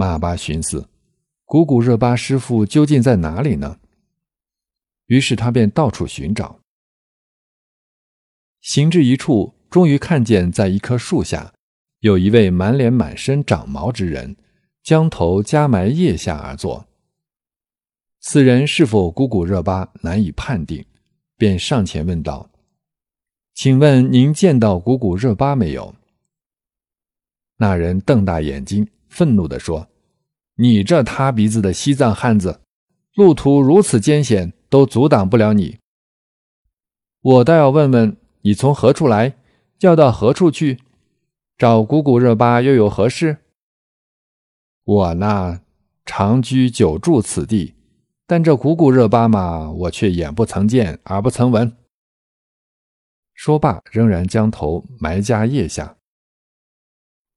马巴寻思，古古热巴师傅究竟在哪里呢？于是他便到处寻找。行至一处，终于看见在一棵树下，有一位满脸满身长毛之人，将头夹埋腋下而坐。此人是否古古热巴，难以判定，便上前问道：“请问您见到古古热巴没有？”那人瞪大眼睛，愤怒地说：“你这塌鼻子的西藏汉子，路途如此艰险，都阻挡不了你。我倒要问问你从何处来，要到何处去？找古古热巴又有何事？我呢，长居久住此地，但这古古热巴嘛，我却眼不曾见，耳不曾闻。”说罢，仍然将头埋家腋下。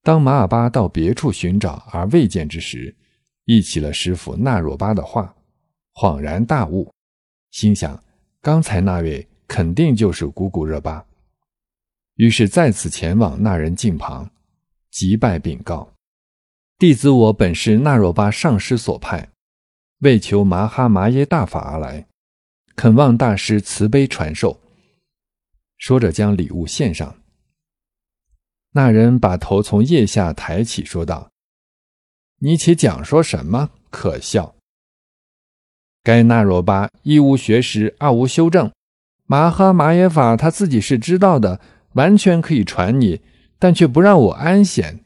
当马尔巴到别处寻找而未见之时，忆起了师傅纳若巴的话，恍然大悟，心想：刚才那位肯定就是古古热巴。于是再次前往那人近旁，急拜禀告：“弟子我本是纳若巴上师所派，为求麻哈麻耶大法而来，恳望大师慈悲传授。”说着将礼物献上。那人把头从腋下抬起，说道：“你且讲说什么？可笑！该那若巴一无学识，二无修正，麻哈麻耶法他自己是知道的，完全可以传你，但却不让我安闲。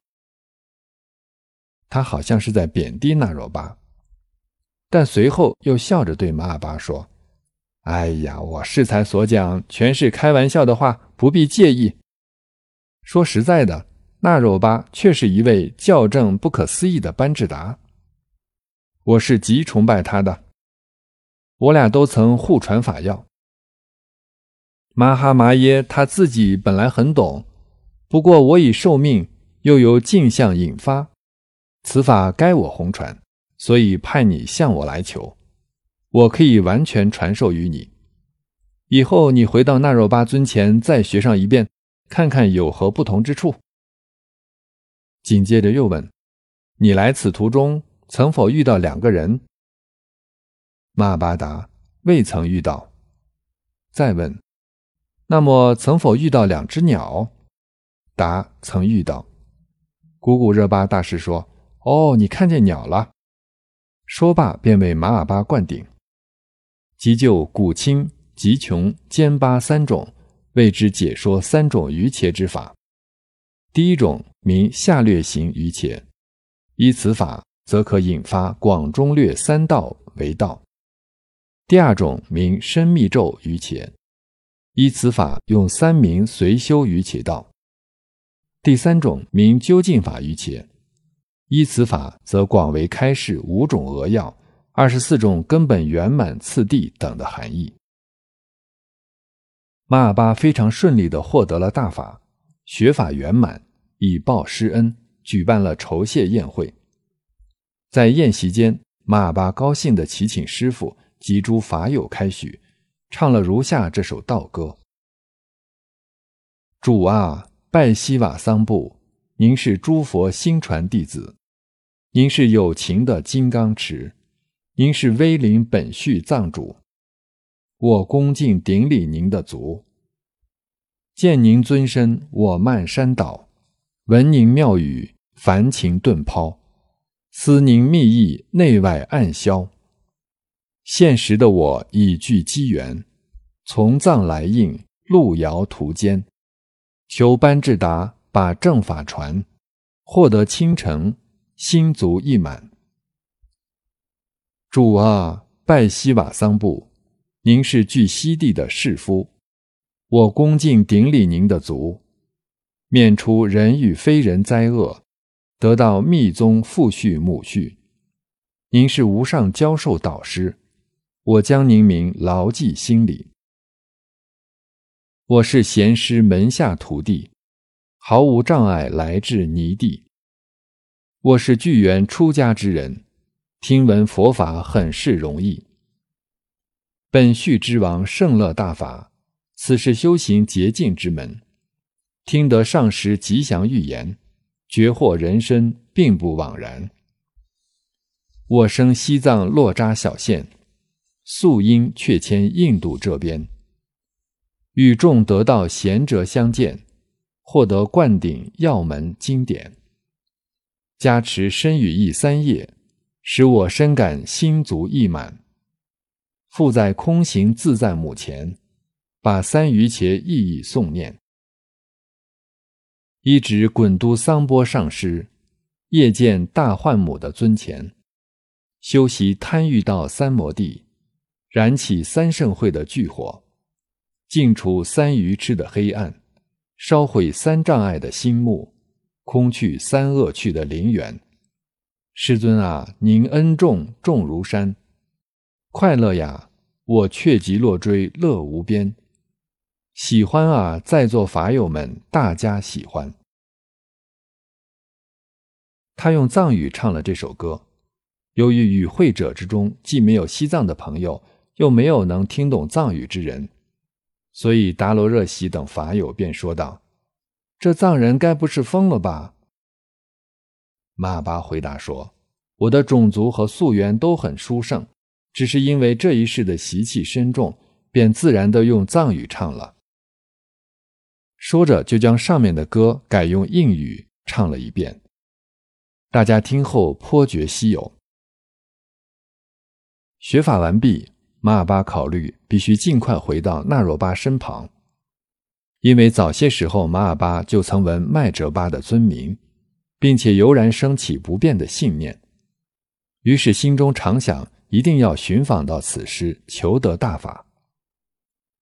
他好像是在贬低那若巴，但随后又笑着对马尔巴说：‘哎呀，我适才所讲全是开玩笑的话，不必介意。’”说实在的，纳若巴却是一位校正不可思议的班智达。我是极崇拜他的，我俩都曾互传法要。麻哈麻耶他自己本来很懂，不过我已受命，又由镜像引发，此法该我红传，所以派你向我来求，我可以完全传授于你。以后你回到纳若巴尊前再学上一遍。看看有何不同之处。紧接着又问：“你来此途中曾否遇到两个人？”马巴达未曾遇到。再问：“那么曾否遇到两只鸟？”答：“曾遇到。”古古热巴大师说：“哦，你看见鸟了。”说罢便为马尔巴灌顶，急救古清、极穷、坚巴三种。为之解说三种瑜伽之法。第一种名下略行瑜伽，依此法则可引发广中略三道为道。第二种名深密咒瑜伽，依此法用三名随修瑜伽道。第三种名究竟法瑜伽，依此法则广为开示五种扼要、二十四种根本圆满次第等的含义。马尔巴非常顺利地获得了大法，学法圆满，以报师恩，举办了酬谢宴会。在宴席间，马尔巴高兴地祈请师傅及诸法友开许，唱了如下这首道歌：“主啊，拜西瓦桑布，您是诸佛新传弟子，您是有情的金刚持，您是威灵本续藏主。”我恭敬顶礼您的足，见您尊身，我漫山倒；闻您妙语，凡情顿抛；思您密意，内外暗消。现实的我已具机缘，从藏来应，路遥途艰，求班智达把正法传，获得倾城，心足意满。主啊，拜西瓦桑布。您是具西地的士夫，我恭敬顶礼您的足，免除人与非人灾厄，得到密宗父续母续。您是无上教授导师，我将您名牢记心里。我是贤师门下徒弟，毫无障碍来至泥地。我是巨源出家之人，听闻佛法很是容易。本续之王圣乐大法，此是修行捷径之门。听得上师吉祥预言，绝获人身并不枉然。我生西藏洛扎小县，素因却迁印度这边。与众得道贤者相见，获得灌顶要门经典，加持身语意三业，使我深感心足意满。复在空行自在母前，把三余伽意义诵念。一指滚都桑波上师，夜见大幻母的尊前，修习贪欲道三摩地，燃起三圣会的巨火。净除三愚痴的黑暗，烧毁三障碍的心目，空去三恶趣的灵源。师尊啊，您恩重重如山，快乐呀，我却极落追乐无边。喜欢啊，在座法友们大家喜欢。他用藏语唱了这首歌，由于与会者之中既没有西藏的朋友，又没有能听懂藏语之人。所以达罗热喜等法友便说道：“这藏人该不是疯了吧？”马巴回答说：“我的种族和溯源都很殊胜，只是因为这一世的习气深重，便自然的用藏语唱了。”说着，就将上面的歌改用印语唱了一遍。大家听后颇觉稀有。学法完毕。马尔巴考虑必须尽快回到纳若巴身旁，因为早些时候马尔巴就曾闻麦哲巴的尊名，并且油然升起不变的信念，于是心中常想一定要寻访到此师，求得大法。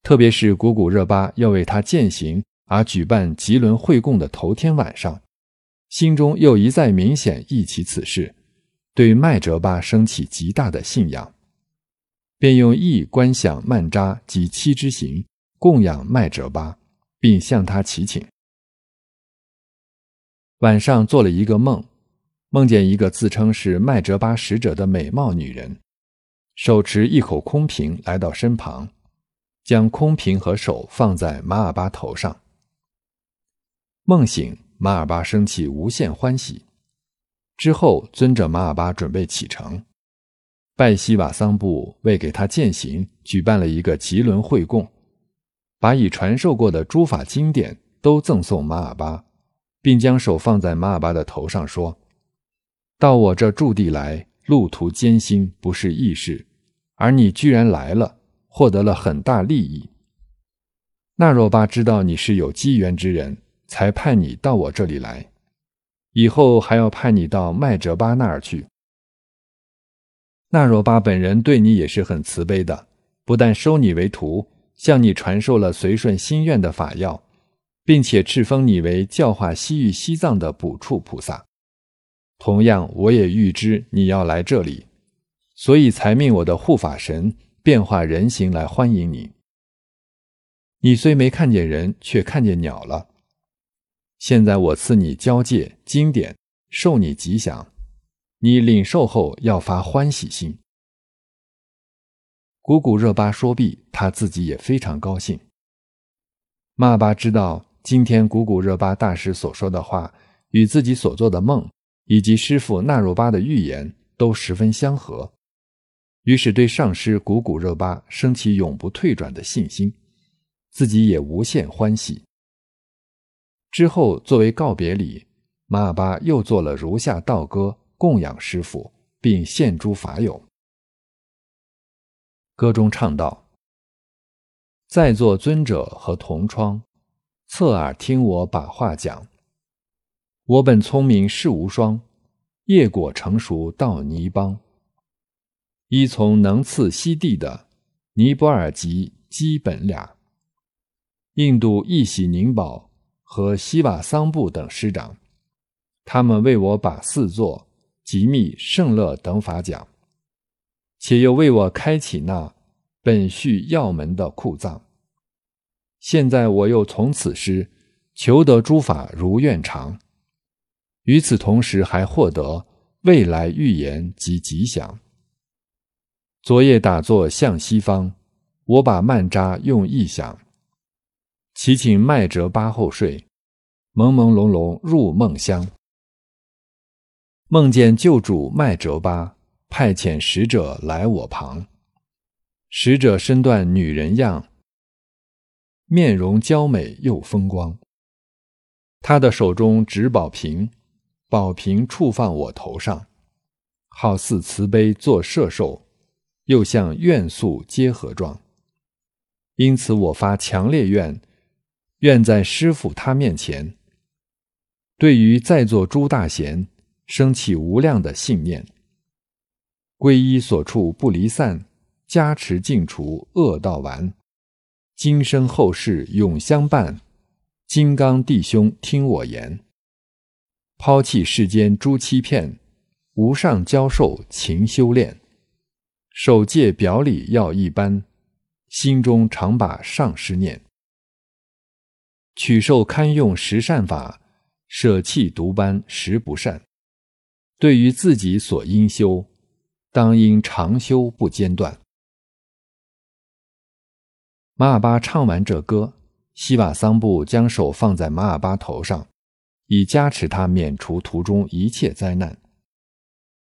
特别是古古热巴要为他践行而举办吉伦会供的头天晚上，心中又一再明显忆起此事，对麦哲巴升起极大的信仰。便用意观想曼扎及七之行供养麦哲巴，并向他祈请。晚上做了一个梦，梦见一个自称是麦哲巴使者的美貌女人，手持一口空瓶来到身旁，将空瓶和手放在马尔巴头上。梦醒，马尔巴升起无限欢喜。之后，遵着马尔巴准备启程。拜西瓦桑布为给他践行，举办了一个吉轮会供，把已传授过的诸法经典都赠送马尔巴，并将手放在马尔巴的头上，说：“到我这驻地来，路途艰辛，不是易事，而你居然来了，获得了很大利益。那若巴知道你是有机缘之人，才派你到我这里来，以后还要派你到麦哲巴那儿去。”纳若巴本人对你也是很慈悲的，不但收你为徒，向你传授了随顺心愿的法要，并且敕封你为教化西域西藏的补处菩萨。同样，我也预知你要来这里，所以才命我的护法神变化人形来欢迎你。你虽没看见人，却看见鸟了。现在我赐你交界经典，受你吉祥。你领受后要发欢喜心。古古热巴说毕，他自己也非常高兴。骂巴知道今天古古热巴大师所说的话与自己所做的梦，以及师父纳若巴的预言都十分相合，于是对上师古古热巴升起永不退转的信心，自己也无限欢喜。之后作为告别礼，玛尔巴又做了如下道歌。供养师傅，并献诸法友。歌中唱道：“在座尊者和同窗，侧耳听我把话讲。我本聪明世无双，业果成熟到尼邦。依从能赐西地的尼泊尔籍基本俩，印度一喜宁宝和西瓦桑布等师长，他们为我把四座。”吉密圣乐等法讲，且又为我开启那本序要门的库藏。现在我又从此师求得诸法如愿偿，与此同时还获得未来预言及吉祥。昨夜打坐向西方，我把曼扎用意想，祈请麦哲巴后睡，朦朦胧胧入梦乡。梦见救主麦哲巴派遣使者来我旁。使者身段女人样，面容娇美又风光。他的手中执宝瓶，宝瓶触放我头上，好似慈悲作摄受，又像愿速结合状。因此，我发强烈愿，愿在师傅他面前，对于在座诸大贤，升起无量的信念。皈依所处不离散，加持净除恶道完，今生后世永相伴。金刚弟兄听我言，抛弃世间诸欺骗，无上教授勤修炼，守戒表里要一般。心中常把上师念，取受堪用十善法，舍弃独般十不善。对于自己所应修，当应常修不间断。马尔巴唱完这歌，西瓦桑布将手放在马尔巴头上，以加持他免除途中一切灾难。